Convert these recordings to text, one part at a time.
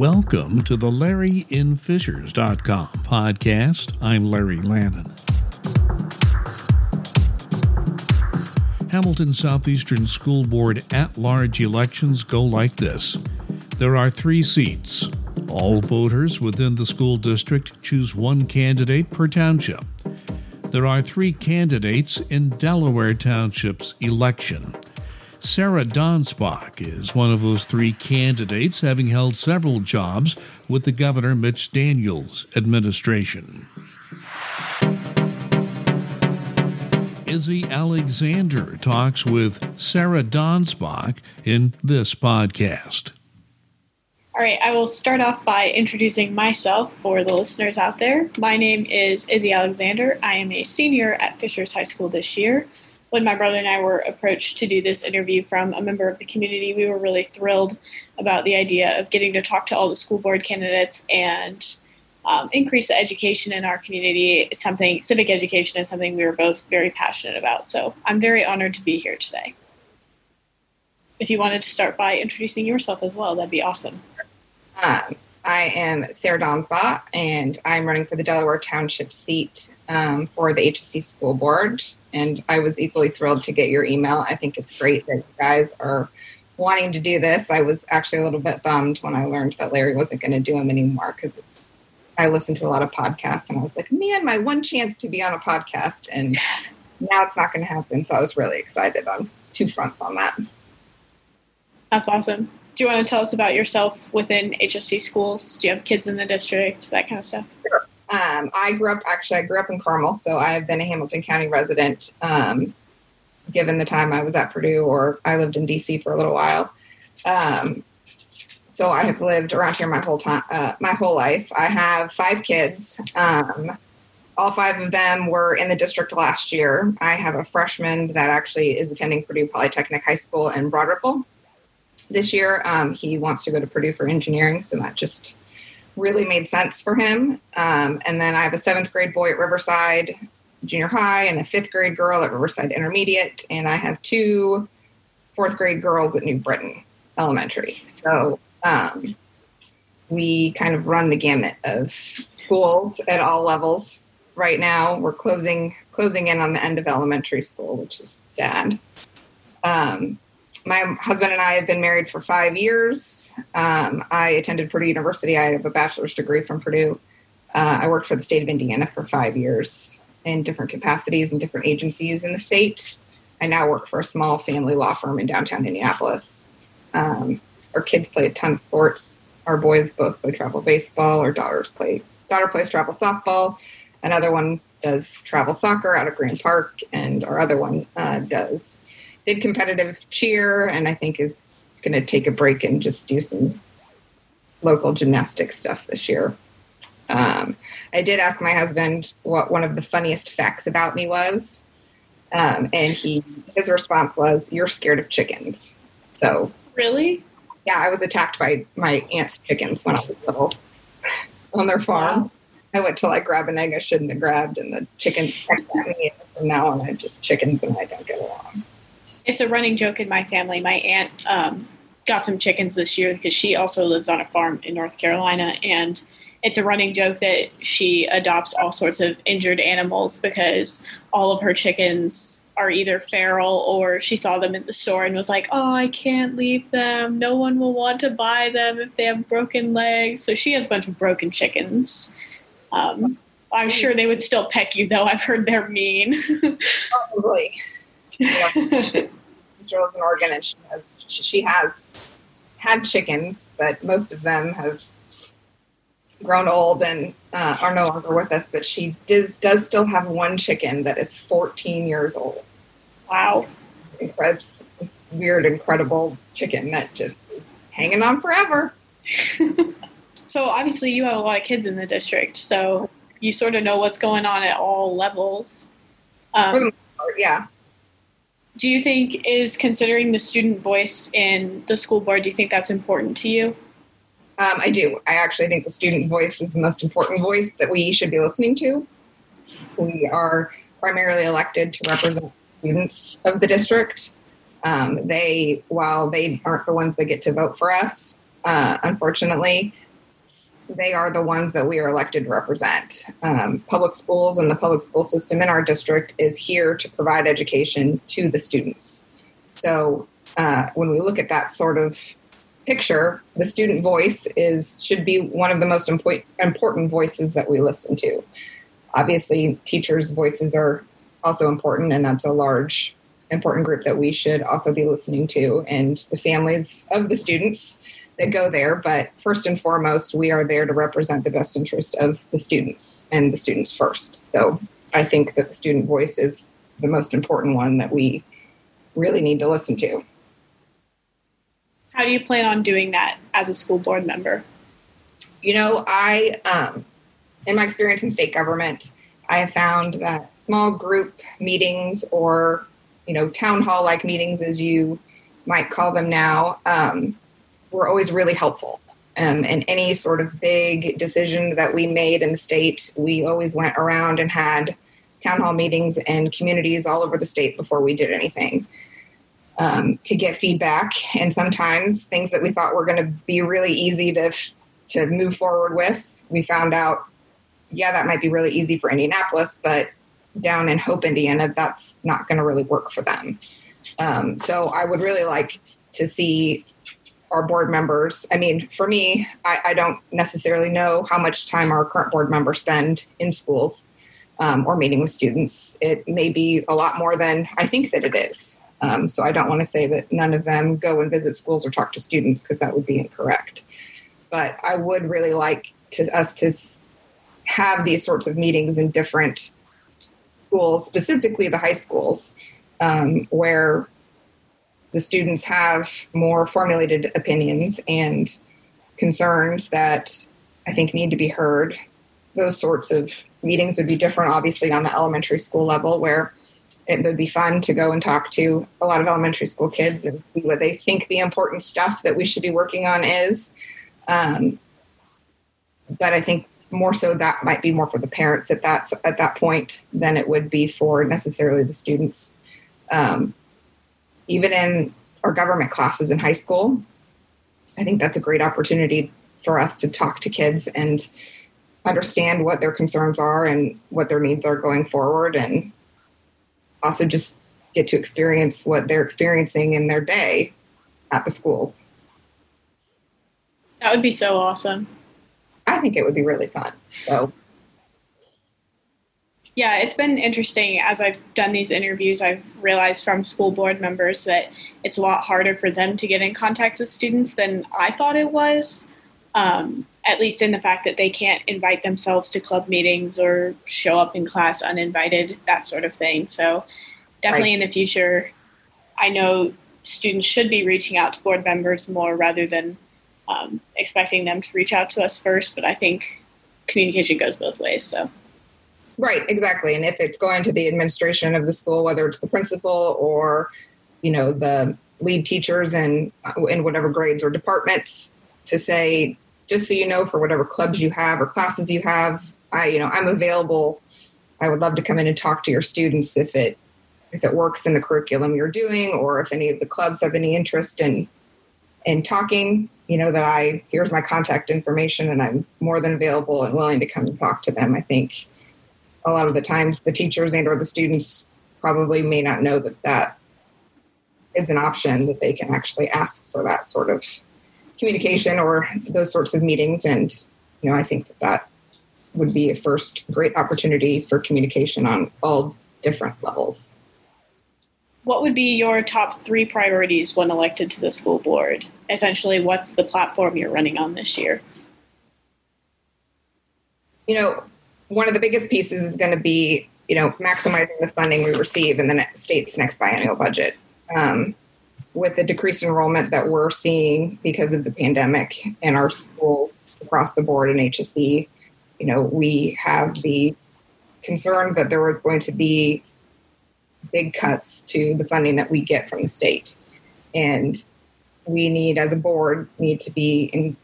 Welcome to the LarryInFishers.com podcast. I'm Larry Lannon. Hamilton Southeastern School Board at large elections go like this there are three seats. All voters within the school district choose one candidate per township. There are three candidates in Delaware Township's election. Sarah Donsbach is one of those three candidates, having held several jobs with the Governor Mitch Daniels administration. Izzy Alexander talks with Sarah Donsbach in this podcast. All right, I will start off by introducing myself for the listeners out there. My name is Izzy Alexander. I am a senior at Fishers High School this year when my brother and I were approached to do this interview from a member of the community, we were really thrilled about the idea of getting to talk to all the school board candidates and um, increase the education in our community. It's something civic education is something we were both very passionate about. So I'm very honored to be here today. If you wanted to start by introducing yourself as well, that'd be awesome. Um, I am Sarah Donsbach, and I'm running for the Delaware Township seat um, for the HSE School Board and I was equally thrilled to get your email. I think it's great that you guys are wanting to do this. I was actually a little bit bummed when I learned that Larry wasn't going to do them anymore because it's. I listened to a lot of podcasts, and I was like, man, my one chance to be on a podcast, and now it's not going to happen. So I was really excited on two fronts on that. That's awesome. Do you want to tell us about yourself within HSE schools? Do you have kids in the district, that kind of stuff? Sure. Um, I grew up actually. I grew up in Carmel, so I have been a Hamilton County resident. Um, given the time I was at Purdue, or I lived in DC for a little while. Um, so I have lived around here my whole time, uh, my whole life. I have five kids. Um, all five of them were in the district last year. I have a freshman that actually is attending Purdue Polytechnic High School in Broad Ripple this year. Um, he wants to go to Purdue for engineering, so that just really made sense for him. Um, and then I have a seventh grade boy at Riverside Junior High and a fifth grade girl at Riverside Intermediate. And I have two fourth grade girls at New Britton Elementary. So um, we kind of run the gamut of schools at all levels. Right now, we're closing closing in on the end of elementary school, which is sad. Um, my husband and I have been married for five years. Um, I attended Purdue University. I have a bachelor's degree from Purdue. Uh, I worked for the state of Indiana for five years in different capacities and different agencies in the state. I now work for a small family law firm in downtown Indianapolis. Um, our kids play a ton of sports. Our boys both play travel baseball. Our daughters play daughter plays travel softball. Another one does travel soccer out of Grand Park, and our other one uh, does did competitive cheer, and I think is going to take a break and just do some local gymnastic stuff this year. Um, I did ask my husband what one of the funniest facts about me was, um, and he his response was, "You're scared of chickens." So really, yeah, I was attacked by my aunt's chickens when I was little on their farm. Wow. I went to like grab an egg I shouldn't have grabbed, and the chicken attacked me. And now on, I just chickens and I don't get along it's a running joke in my family. My aunt um, got some chickens this year because she also lives on a farm in North Carolina, and it's a running joke that she adopts all sorts of injured animals because all of her chickens are either feral or she saw them at the store and was like, "Oh, I can't leave them. No one will want to buy them if they have broken legs." So she has a bunch of broken chickens. Um, I'm sure they would still peck you, though. I've heard they're mean. Probably. sister lives in Oregon, and she has she has had chickens, but most of them have grown old and uh, are no longer with us. But she does does still have one chicken that is 14 years old. Wow, it's this weird, incredible chicken that just is hanging on forever. so obviously, you have a lot of kids in the district, so you sort of know what's going on at all levels. Um, yeah do you think is considering the student voice in the school board do you think that's important to you? Um, i do. I actually think the student voice is the most important voice that we should be listening to. We are primarily elected to represent students of the district. Um, they while they aren't the ones that get to vote for us uh, unfortunately they are the ones that we are elected to represent. Um, public schools and the public school system in our district is here to provide education to the students. So uh, when we look at that sort of picture, the student voice is should be one of the most impo- important voices that we listen to. Obviously, teachers' voices are also important, and that's a large, important group that we should also be listening to, and the families of the students that go there. But first and foremost, we are there to represent the best interest of the students and the students first. So I think that the student voice is the most important one that we really need to listen to. How do you plan on doing that as a school board member? You know, I, um, in my experience in state government, I have found that small group meetings or, you know, town hall like meetings, as you might call them now, um, were always really helpful. Um, and any sort of big decision that we made in the state, we always went around and had town hall meetings and communities all over the state before we did anything um, to get feedback. And sometimes things that we thought were going to be really easy to to move forward with, we found out, yeah, that might be really easy for Indianapolis, but down in Hope, Indiana, that's not going to really work for them. Um, so I would really like to see our board members. I mean, for me, I, I, don't necessarily know how much time our current board members spend in schools um, or meeting with students. It may be a lot more than I think that it is. Um, so I don't want to say that none of them go and visit schools or talk to students because that would be incorrect. But I would really like to, us to have these sorts of meetings in different schools, specifically the high schools, um, where the students have more formulated opinions and concerns that I think need to be heard. Those sorts of meetings would be different, obviously, on the elementary school level, where it would be fun to go and talk to a lot of elementary school kids and see what they think the important stuff that we should be working on is. Um, but I think more so that might be more for the parents at that at that point than it would be for necessarily the students. Um, even in our government classes in high school, I think that's a great opportunity for us to talk to kids and understand what their concerns are and what their needs are going forward and also just get to experience what they're experiencing in their day at the schools. That would be so awesome. I think it would be really fun. So yeah, it's been interesting as I've done these interviews. I've realized from school board members that it's a lot harder for them to get in contact with students than I thought it was. Um, at least in the fact that they can't invite themselves to club meetings or show up in class uninvited, that sort of thing. So, definitely right. in the future, I know students should be reaching out to board members more rather than um, expecting them to reach out to us first. But I think communication goes both ways. So. Right, exactly. And if it's going to the administration of the school, whether it's the principal or, you know, the lead teachers and uh, in whatever grades or departments, to say, just so you know, for whatever clubs you have or classes you have, I, you know, I'm available. I would love to come in and talk to your students if it if it works in the curriculum you're doing, or if any of the clubs have any interest in in talking. You know that I here's my contact information, and I'm more than available and willing to come and talk to them. I think a lot of the times the teachers and or the students probably may not know that that is an option that they can actually ask for that sort of communication or those sorts of meetings. And you know i think that that would be a first great opportunity for communication on all different levels. What would be your top three priorities when elected to the school board? Essentially what's the platform you're running on this year? You know one of the biggest pieces is going to be, you know, maximizing the funding we receive in the state's next biennial budget. Um, with the decreased enrollment that we're seeing because of the pandemic in our schools across the board in HSE, you know, we have the concern that there was going to be big cuts to the funding that we get from the state. And we need, as a board, need to be in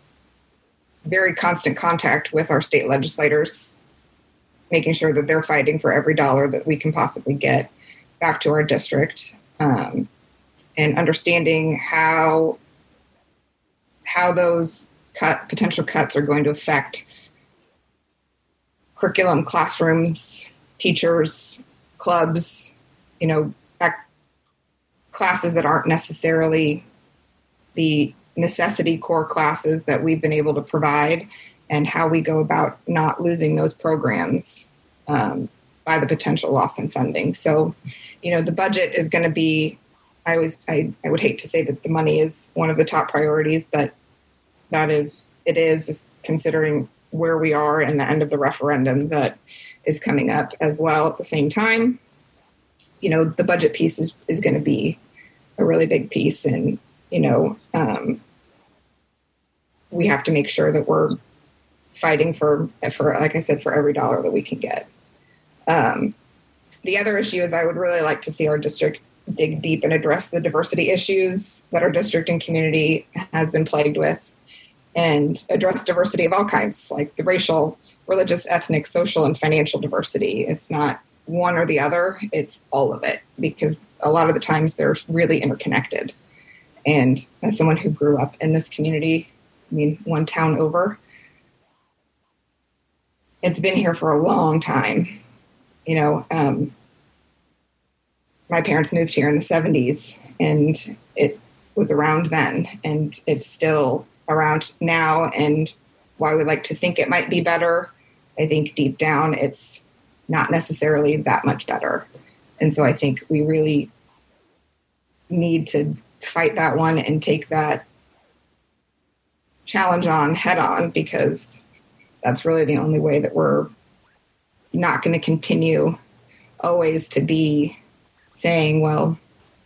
very constant contact with our state legislators making sure that they're fighting for every dollar that we can possibly get back to our district um, and understanding how how those cut potential cuts are going to affect curriculum, classrooms, teachers, clubs, you know, classes that aren't necessarily the necessity core classes that we've been able to provide and how we go about not losing those programs um, by the potential loss in funding. So, you know, the budget is going to be. I always, I, I would hate to say that the money is one of the top priorities, but that is, it is considering where we are and the end of the referendum that is coming up as well at the same time. You know, the budget piece is, is going to be a really big piece, and you know, um, we have to make sure that we're fighting for for like I said for every dollar that we can get. Um, the other issue is I would really like to see our district dig deep and address the diversity issues that our district and community has been plagued with and address diversity of all kinds like the racial religious ethnic social and financial diversity. It's not one or the other. It's all of it because a lot of the times they're really interconnected. And as someone who grew up in this community i mean one town over it's been here for a long time you know, um, my parents moved here in the 70s and it was around then and it's still around now. And while we like to think it might be better, I think deep down it's not necessarily that much better. And so I think we really need to fight that one and take that challenge on head on because that's really the only way that we're not going to continue always to be saying, well,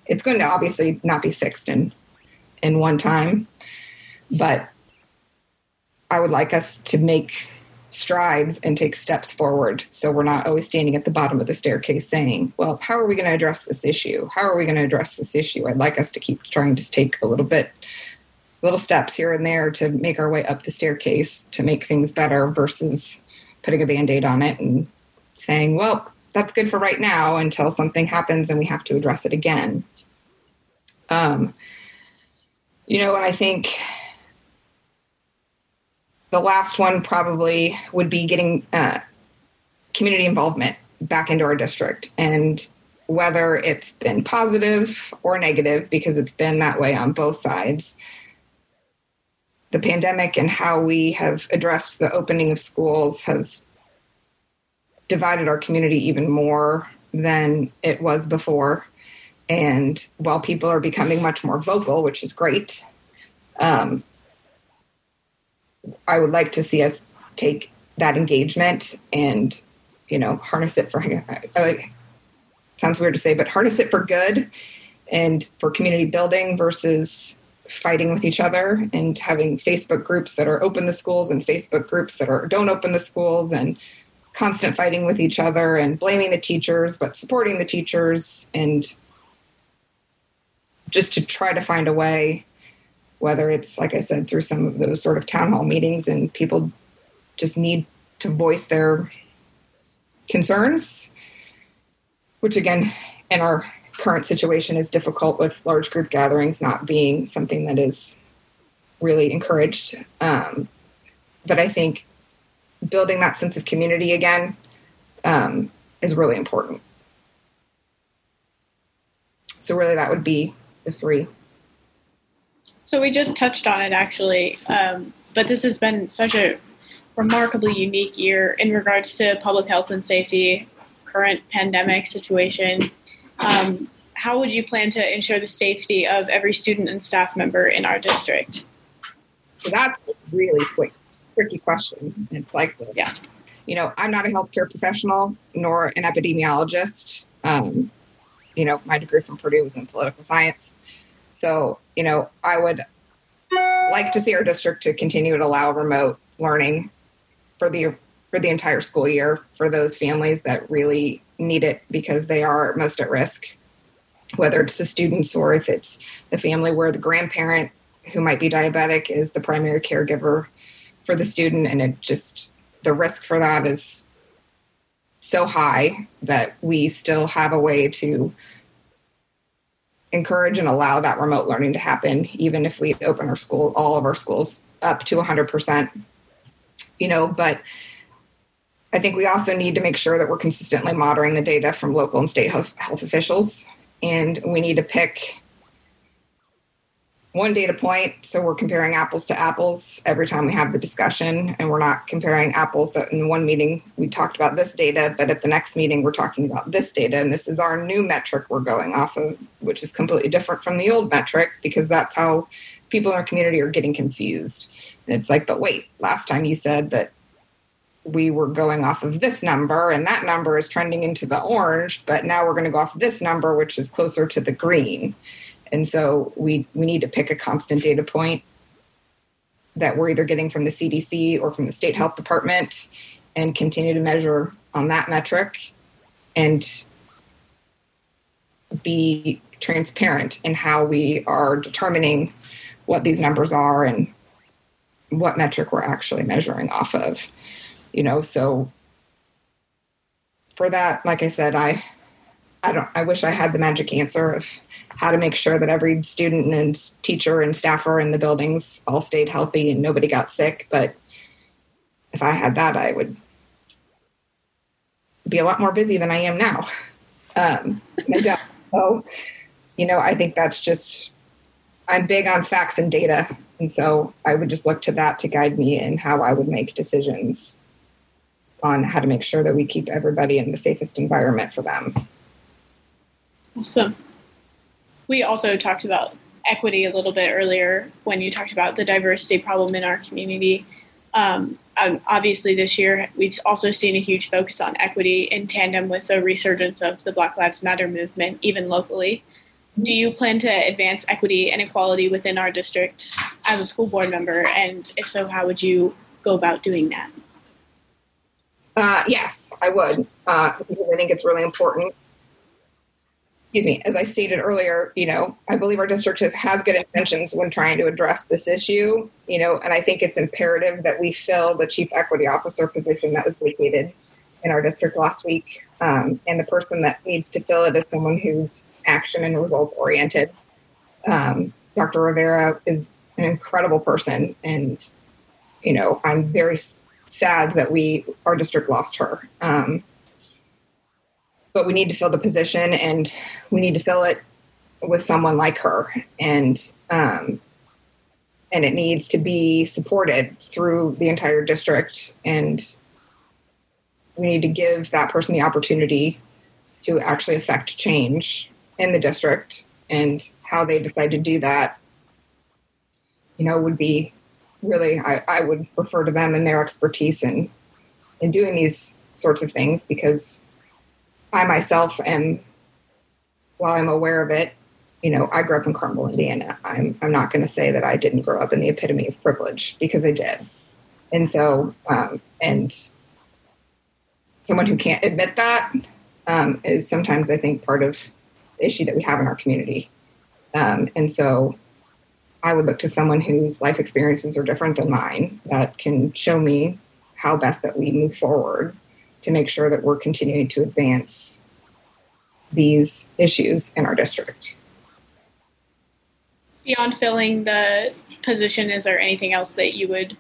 it's going to obviously not be fixed in in one time, but I would like us to make strides and take steps forward so we're not always standing at the bottom of the staircase saying, well, how are we going to address this issue? How are we going to address this issue? I'd like us to keep trying to take a little bit little steps here and there to make our way up the staircase to make things better versus putting a band-aid on it and saying, well, that's good for right now until something happens and we have to address it again. Um, you know, and I think the last one probably would be getting uh, community involvement back into our district and whether it's been positive or negative because it's been that way on both sides the pandemic and how we have addressed the opening of schools has divided our community even more than it was before. And while people are becoming much more vocal, which is great, um, I would like to see us take that engagement and, you know, harness it for, like, sounds weird to say, but harness it for good and for community building versus fighting with each other and having Facebook groups that are open the schools and Facebook groups that are don't open the schools and constant fighting with each other and blaming the teachers, but supporting the teachers and just to try to find a way, whether it's, like I said, through some of those sort of town hall meetings and people just need to voice their concerns, which again, in our current situation is difficult with large group gatherings not being something that is really encouraged. Um, but I think building that sense of community again um, is really important. So, really, that would be the three. So, we just touched on it actually, um, but this has been such a remarkably unique year in regards to public health and safety, current pandemic situation. Um, how would you plan to ensure the safety of every student and staff member in our district? So that's a really quick tricky question. It's like, yeah, you know, I'm not a healthcare professional nor an epidemiologist. Um, you know, my degree from Purdue was in political science. So, you know, I would like to see our district to continue to allow remote learning for the for the entire school year for those families that really need it because they are most at risk whether it's the students or if it's the family where the grandparent who might be diabetic is the primary caregiver for the student and it just the risk for that is so high that we still have a way to encourage and allow that remote learning to happen, even if we open our school, all of our schools up to 100%. You know, but I think we also need to make sure that we're consistently monitoring the data from local and state health, health officials. And we need to pick one data point. So we're comparing apples to apples every time we have the discussion. And we're not comparing apples that in one meeting we talked about this data but at the next meeting we're talking about this data. And this is our new metric we're going off of which is completely different from the old metric because that's how people in our community are getting confused. And it's like but wait last time you said that we were going off of this number and that number is trending into the orange but now we're going to go off this number which is closer to the green. And so we, we need to pick a constant data point that we're either getting from the CDC or from the state health department and continue to measure on that metric and be transparent in how we are determining what these numbers are and what metric we're actually measuring off of you know so for that like i said i i don't i wish i had the magic answer of how to make sure that every student and teacher and staffer in the buildings all stayed healthy and nobody got sick. But if I had that, I would be a lot more busy than I am now. Um, so, you know, I think that's just, I'm big on facts and data. And so I would just look to that to guide me in how I would make decisions on how to make sure that we keep everybody in the safest environment for them. Awesome we also talked about equity a little bit earlier when you talked about the diversity problem in our community. Um, obviously, this year we've also seen a huge focus on equity in tandem with the resurgence of the Black Lives Matter movement, even locally. Do you plan to advance equity and equality within our district as a school board member? And if so, how would you go about doing that? Uh, yes, I would, uh, because I think it's really important excuse me, as I stated earlier, you know, I believe our district has, has good intentions when trying to address this issue, you know, and I think it's imperative that we fill the chief equity officer position that was vacated in our district last week. Um, and the person that needs to fill it is someone who's action and results oriented. Um, Dr. Rivera is an incredible person, and you know, I'm very sad that we our district lost her. Um, but we need to fill the position and we need to fill it with someone like her. And um, and it needs to be supported through the entire district. And we need to give that person the opportunity to actually affect change in the district. And how they decide to do that you know would be really i, I would refer to them and their expertise in in doing these sorts of things because I myself am, while I'm aware of it, you know, I grew up in Carmel, Indiana. I'm, I'm not going to say that I didn't grow up in the epitome of privilege because I did. And so, um, and someone who can't admit that um, is sometimes, I think, part of the issue that we have in our community. Um, and so I would look to someone whose life experiences are different than mine that can show me how best that we move forward to make sure that we're continuing to advance these issues in our district. Beyond filling the position, is there anything else that you would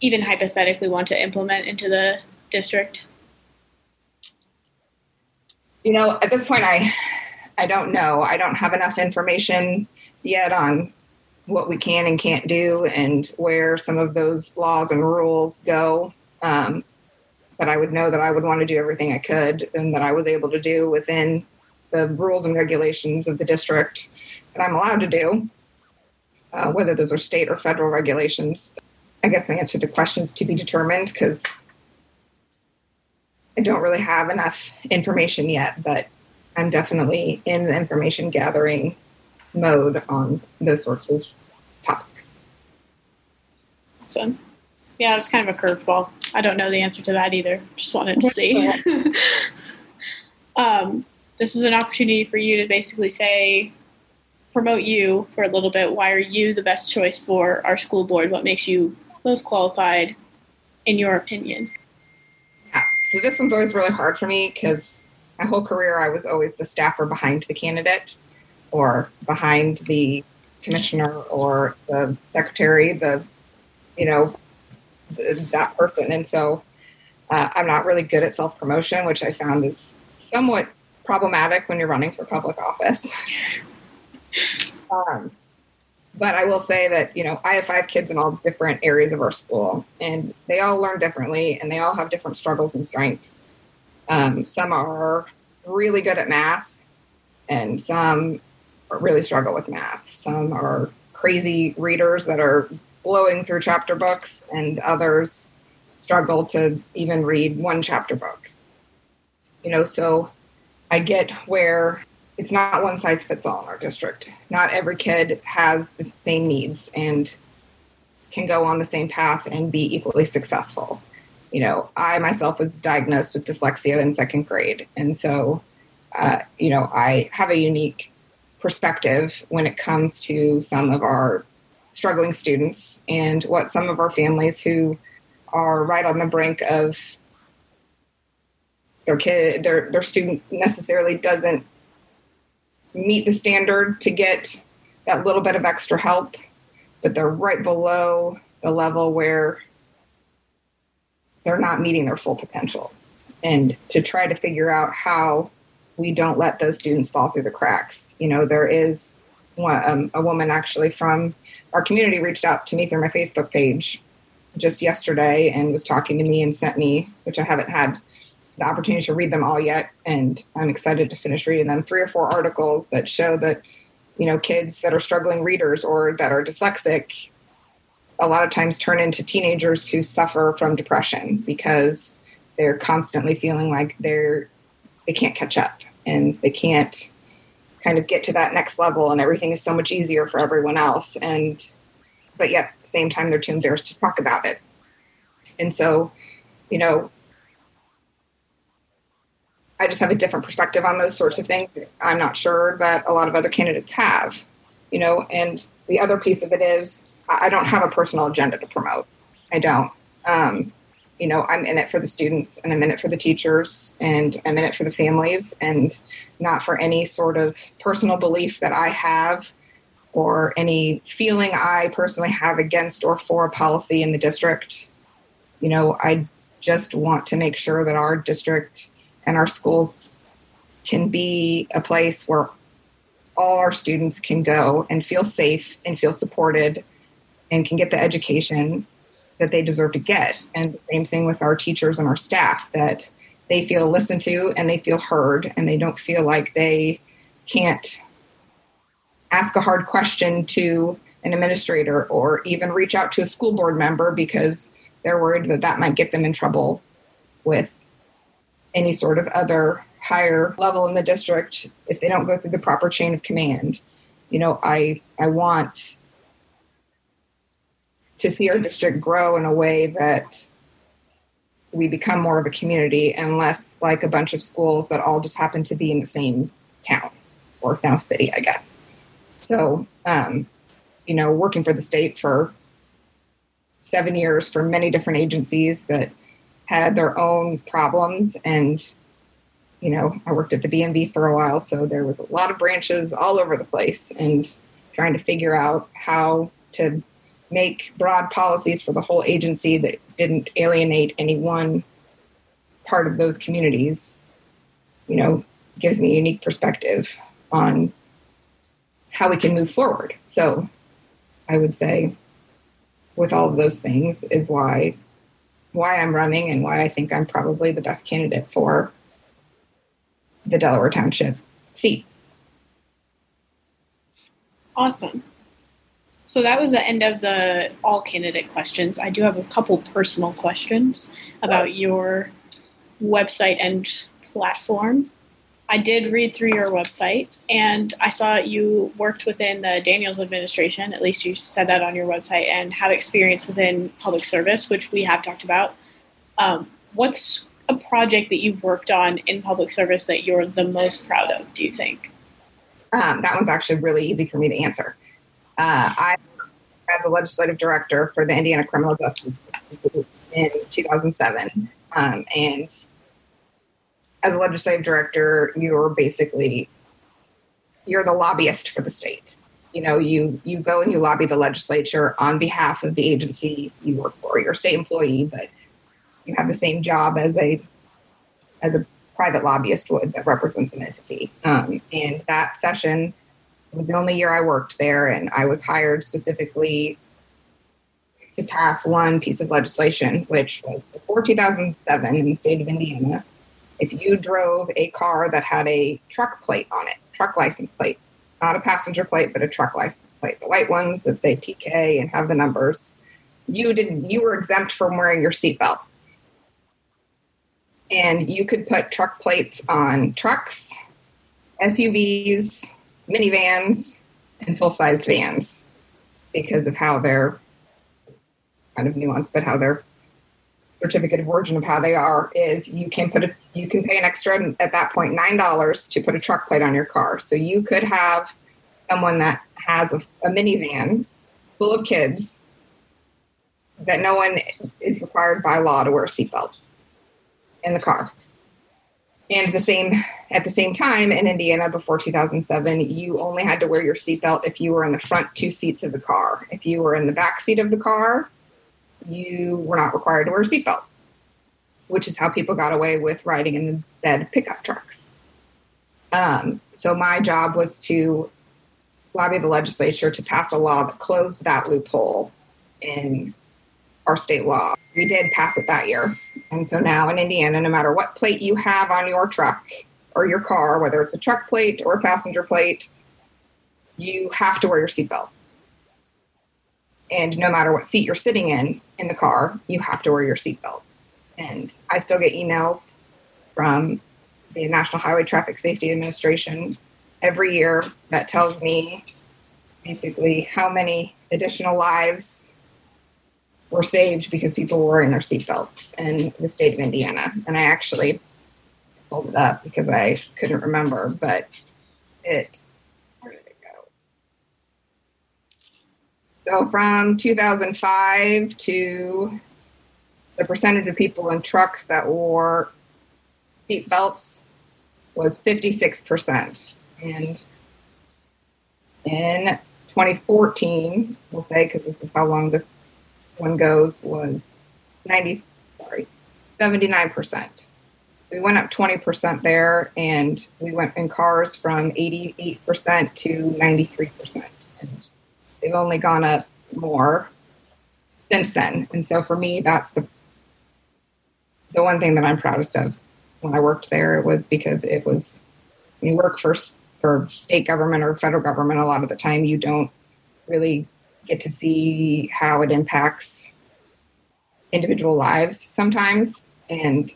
even hypothetically want to implement into the district? You know, at this point, I I don't know. I don't have enough information yet on what we can and can't do and where some of those laws and rules go. Um, but I would know that I would want to do everything I could and that I was able to do within the rules and regulations of the district that I'm allowed to do, uh, whether those are state or federal regulations. I guess my answer to the question is to be determined because I don't really have enough information yet, but I'm definitely in the information gathering mode on those sorts of topics. Awesome. Yeah, it was kind of a curveball. I don't know the answer to that either. Just wanted to see. um, this is an opportunity for you to basically say, promote you for a little bit. Why are you the best choice for our school board? What makes you most qualified, in your opinion? Yeah, so this one's always really hard for me because my whole career I was always the staffer behind the candidate or behind the commissioner or the secretary, the, you know, that person. And so uh, I'm not really good at self promotion, which I found is somewhat problematic when you're running for public office. um, but I will say that, you know, I have five kids in all different areas of our school, and they all learn differently and they all have different struggles and strengths. Um, some are really good at math, and some really struggle with math. Some are crazy readers that are blowing through chapter books, and others struggle to even read one chapter book. You know, so I get where it's not one size fits all in our district. Not every kid has the same needs and can go on the same path and be equally successful. You know, I myself was diagnosed with dyslexia in second grade. And so, uh, you know, I have a unique perspective when it comes to some of our struggling students and what some of our families who are right on the brink of their kid their their student necessarily doesn't meet the standard to get that little bit of extra help but they're right below the level where they're not meeting their full potential. And to try to figure out how we don't let those students fall through the cracks you know there is one, um, a woman actually from our community reached out to me through my facebook page just yesterday and was talking to me and sent me which i haven't had the opportunity to read them all yet, and I'm excited to finish reading them. Three or four articles that show that you know kids that are struggling readers or that are dyslexic a lot of times turn into teenagers who suffer from depression because they're constantly feeling like they're they can't catch up and they can't kind of get to that next level and everything is so much easier for everyone else and but yet at the same time they're too embarrassed to talk about it and so you know I just have a different perspective on those sorts of things. I'm not sure that a lot of other candidates have, you know. And the other piece of it is I don't have a personal agenda to promote. I don't. Um, you know, I'm in it for the students and I'm in it for the teachers and I'm in it for the families and not for any sort of personal belief that I have or any feeling I personally have against or for a policy in the district. You know, I just want to make sure that our district and our schools can be a place where all our students can go and feel safe and feel supported and can get the education that they deserve to get. And the same thing with our teachers and our staff that they feel listened to and they feel heard and they don't feel like they can't ask a hard question to an administrator or even reach out to a school board member because they're worried that that might get them in trouble with any sort of other higher level in the district if they don't go through the proper chain of command. You know, I I want to see our district grow in a way that we become more of a community and less like a bunch of schools that all just happen to be in the same town or now city, I guess. So, um, you know, working for the state for seven years for many different agencies that had their own problems and you know i worked at the bmv for a while so there was a lot of branches all over the place and trying to figure out how to make broad policies for the whole agency that didn't alienate any one part of those communities you know gives me a unique perspective on how we can move forward so i would say with all of those things is why why I'm running and why I think I'm probably the best candidate for the Delaware Township seat. Awesome. So that was the end of the all candidate questions. I do have a couple personal questions about your website and platform. I did read through your website and I saw you worked within the Daniels administration, at least you said that on your website, and have experience within public service, which we have talked about. Um, what's a project that you've worked on in public service that you're the most proud of, do you think? Um, that one's actually really easy for me to answer. Uh, I as a legislative director for the Indiana Criminal Justice Institute in 2007. Um, and as a legislative director, you're basically you're the lobbyist for the state. You know, you you go and you lobby the legislature on behalf of the agency you work for. You're a state employee, but you have the same job as a as a private lobbyist would that represents an entity. Um, and that session was the only year I worked there, and I was hired specifically to pass one piece of legislation, which was before 2007 in the state of Indiana. If you drove a car that had a truck plate on it, truck license plate, not a passenger plate, but a truck license plate, the white ones that say TK and have the numbers, you did you were exempt from wearing your seatbelt and you could put truck plates on trucks, SUVs, minivans, and full sized vans because of how they're kind of nuanced, but how their certificate of origin of how they are is you can put a you can pay an extra at that point nine dollars to put a truck plate on your car. So you could have someone that has a, a minivan full of kids that no one is required by law to wear a seatbelt in the car. And the same at the same time in Indiana before 2007, you only had to wear your seatbelt if you were in the front two seats of the car. If you were in the back seat of the car, you were not required to wear a seatbelt, which is how people got away with riding in the bed pickup trucks. Um, so my job was to lobby the legislature to pass a law that closed that loophole in our state law. We did pass it that year. And so now in Indiana, no matter what plate you have on your truck or your car, whether it's a truck plate or a passenger plate, you have to wear your seatbelt. And no matter what seat you're sitting in in the car, you have to wear your seatbelt. And I still get emails from the National Highway Traffic Safety Administration every year that tells me basically how many additional lives were saved because people were wearing their seatbelts in the state of Indiana. And I actually pulled it up because I couldn't remember, but it, where did it go? So from 2005 to the percentage of people in trucks that wore seatbelts was 56%. And in 2014, we'll say, because this is how long this one goes was 90, sorry, 79%. We went up 20% there, and we went in cars from 88% to 93%. And they've only gone up more since then. And so for me, that's the the one thing that I'm proudest of when I worked there was because it was when you work for for state government or federal government, a lot of the time you don't really get to see how it impacts individual lives sometimes. And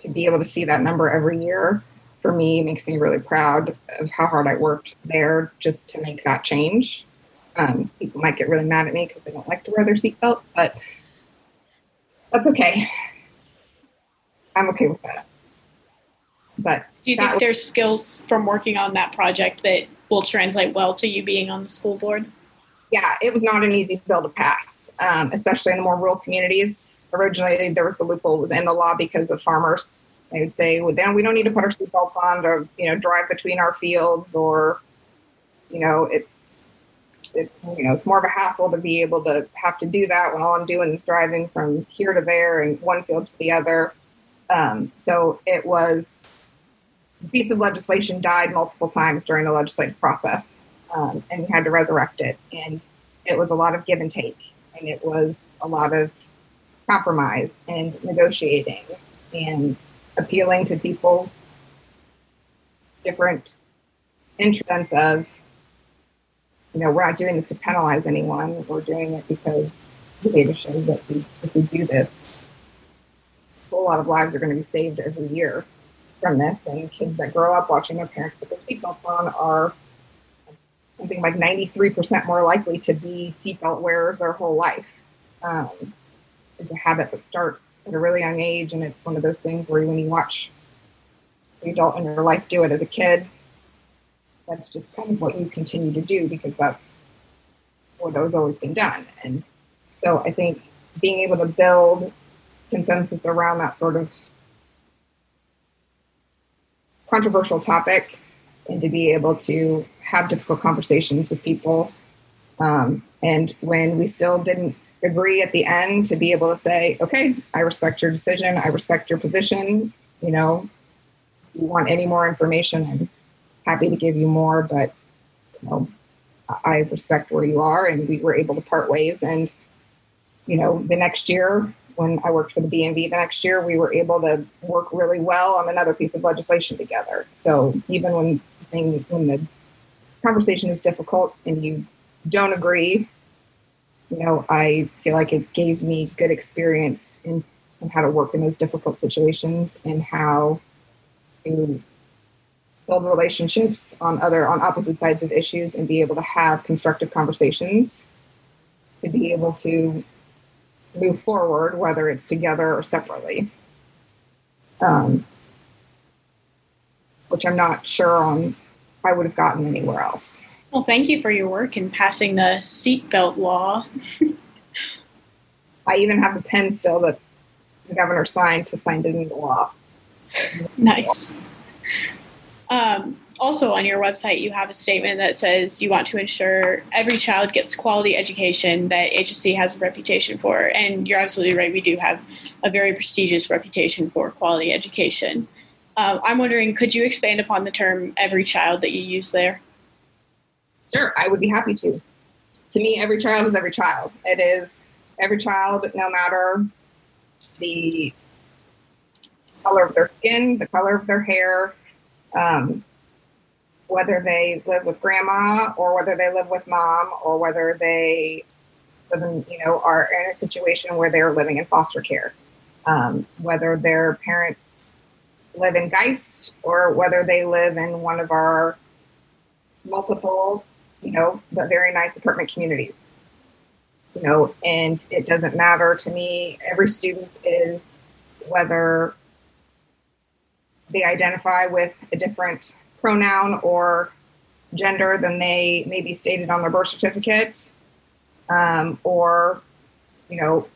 to be able to see that number every year for me makes me really proud of how hard I worked there just to make that change. Um, people might get really mad at me because they don't like to wear their seatbelts, but that's okay. I'm okay with that. But do you think there's skills from working on that project that will translate well to you being on the school board? Yeah, it was not an easy bill to pass, um, especially in the more rural communities. Originally, there was the loophole was in the law because of farmers. They would say, "Well, then we don't need to put our seatbelts on to, you know, drive between our fields, or, you know, it's, it's, you know, it's more of a hassle to be able to have to do that when all I'm doing is driving from here to there and one field to the other." Um, so it was a piece of legislation died multiple times during the legislative process um, and we had to resurrect it. And it was a lot of give and take, and it was a lot of compromise and negotiating and appealing to people's different interests of, you know, we're not doing this to penalize anyone. We're doing it because the data shows that we, if we do this, a lot of lives are going to be saved every year from this. And kids that grow up watching their parents put their seatbelts on are something like 93% more likely to be seatbelt wearers their whole life. Um, it's a habit that starts at a really young age, and it's one of those things where when you watch the adult in your life do it as a kid, that's just kind of what you continue to do because that's what has always been done. And so I think being able to build consensus around that sort of controversial topic and to be able to have difficult conversations with people. Um, and when we still didn't agree at the end, to be able to say, okay, I respect your decision, I respect your position. You know, if you want any more information, I'm happy to give you more, but you know, I respect where you are, and we were able to part ways. And you know, the next year when I worked for the BMV the next year, we were able to work really well on another piece of legislation together. So even when when the conversation is difficult and you don't agree, you know, I feel like it gave me good experience in, in how to work in those difficult situations and how to build relationships on other on opposite sides of issues and be able to have constructive conversations to be able to move forward, whether it's together or separately. Um, which I'm not sure on I would have gotten anywhere else. Well, thank you for your work in passing the seatbelt law. I even have a pen still that the governor signed to sign it into law. Nice. Um, also on your website you have a statement that says you want to ensure every child gets quality education that HSE has a reputation for. And you're absolutely right, we do have a very prestigious reputation for quality education. Um, I'm wondering, could you expand upon the term every child that you use there? Sure, I would be happy to. To me, every child is every child. It is every child, no matter the color of their skin, the color of their hair, um, whether they live with grandma or whether they live with mom or whether they live in, you know, are in a situation where they're living in foster care, um, whether their parents live in Geist or whether they live in one of our multiple, you know, but very nice apartment communities. You know, and it doesn't matter to me. Every student is whether they identify with a different pronoun or gender than they may be stated on their birth certificate, um, or you know,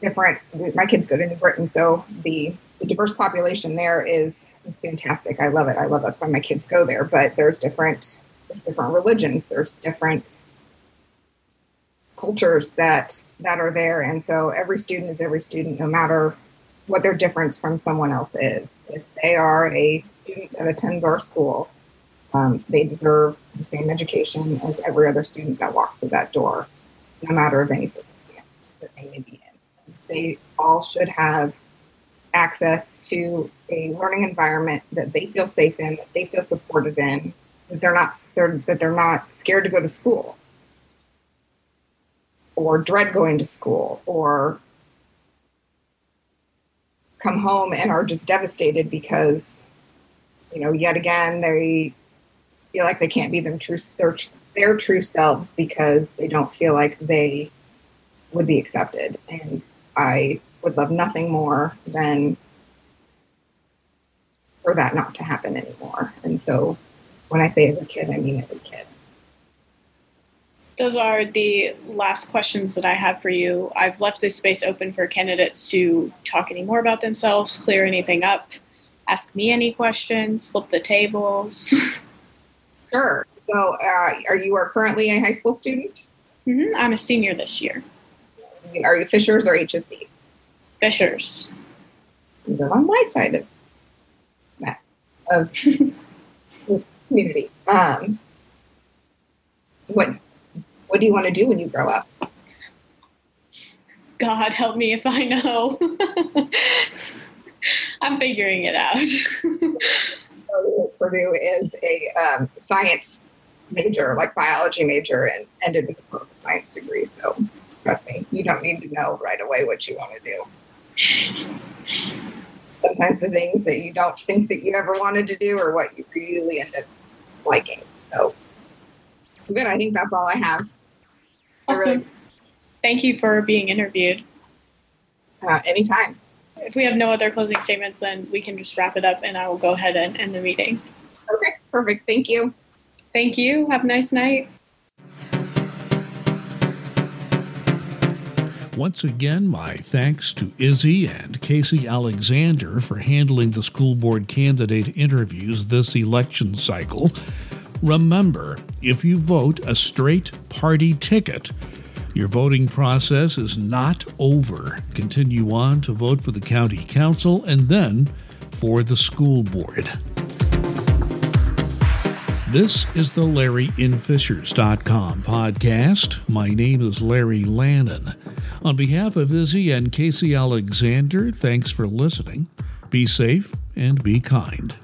different. My kids go to New Britton, so the, the diverse population there is is fantastic. I love it. I love that's why my kids go there. But there's different there's different religions. There's different cultures that that are there, and so every student is every student, no matter what their difference from someone else is. If they are a student that attends our school, um, they deserve the same education as every other student that walks through that door, no matter of any circumstance that they may be in. They all should have access to a learning environment that they feel safe in, that they feel supported in, that they're not they're, that they're not scared to go to school. Or dread going to school or come home and are just devastated because you know yet again they feel like they can't be them true their, their true selves because they don't feel like they would be accepted. And i would love nothing more than for that not to happen anymore and so when i say every kid i mean every kid those are the last questions that I have for you. I've left this space open for candidates to talk any more about themselves, clear anything up, ask me any questions, flip the tables. Sure. So, uh, are you are currently a high school student? Mm-hmm. I'm a senior this year. Are you Fishers or HSE? Fishers. You're on my side of that of community. Um, what what do you want to do when you grow up? God help me if I know. I'm figuring it out. Purdue is a um, science major, like biology major, and ended with a political science degree. So trust me, you don't need to know right away what you want to do. Sometimes the things that you don't think that you ever wanted to do are what you really end up liking. So good. I think that's all I have. Awesome. Really, Thank you for being interviewed. Uh, anytime. If we have no other closing statements, then we can just wrap it up and I will go ahead and end the meeting. Okay, perfect. Thank you. Thank you. Have a nice night. Once again, my thanks to Izzy and Casey Alexander for handling the school board candidate interviews this election cycle. Remember, if you vote a straight party ticket, your voting process is not over. Continue on to vote for the county council and then for the school board. This is the LarryInFishers.com podcast. My name is Larry Lannon. On behalf of Izzy and Casey Alexander, thanks for listening. Be safe and be kind.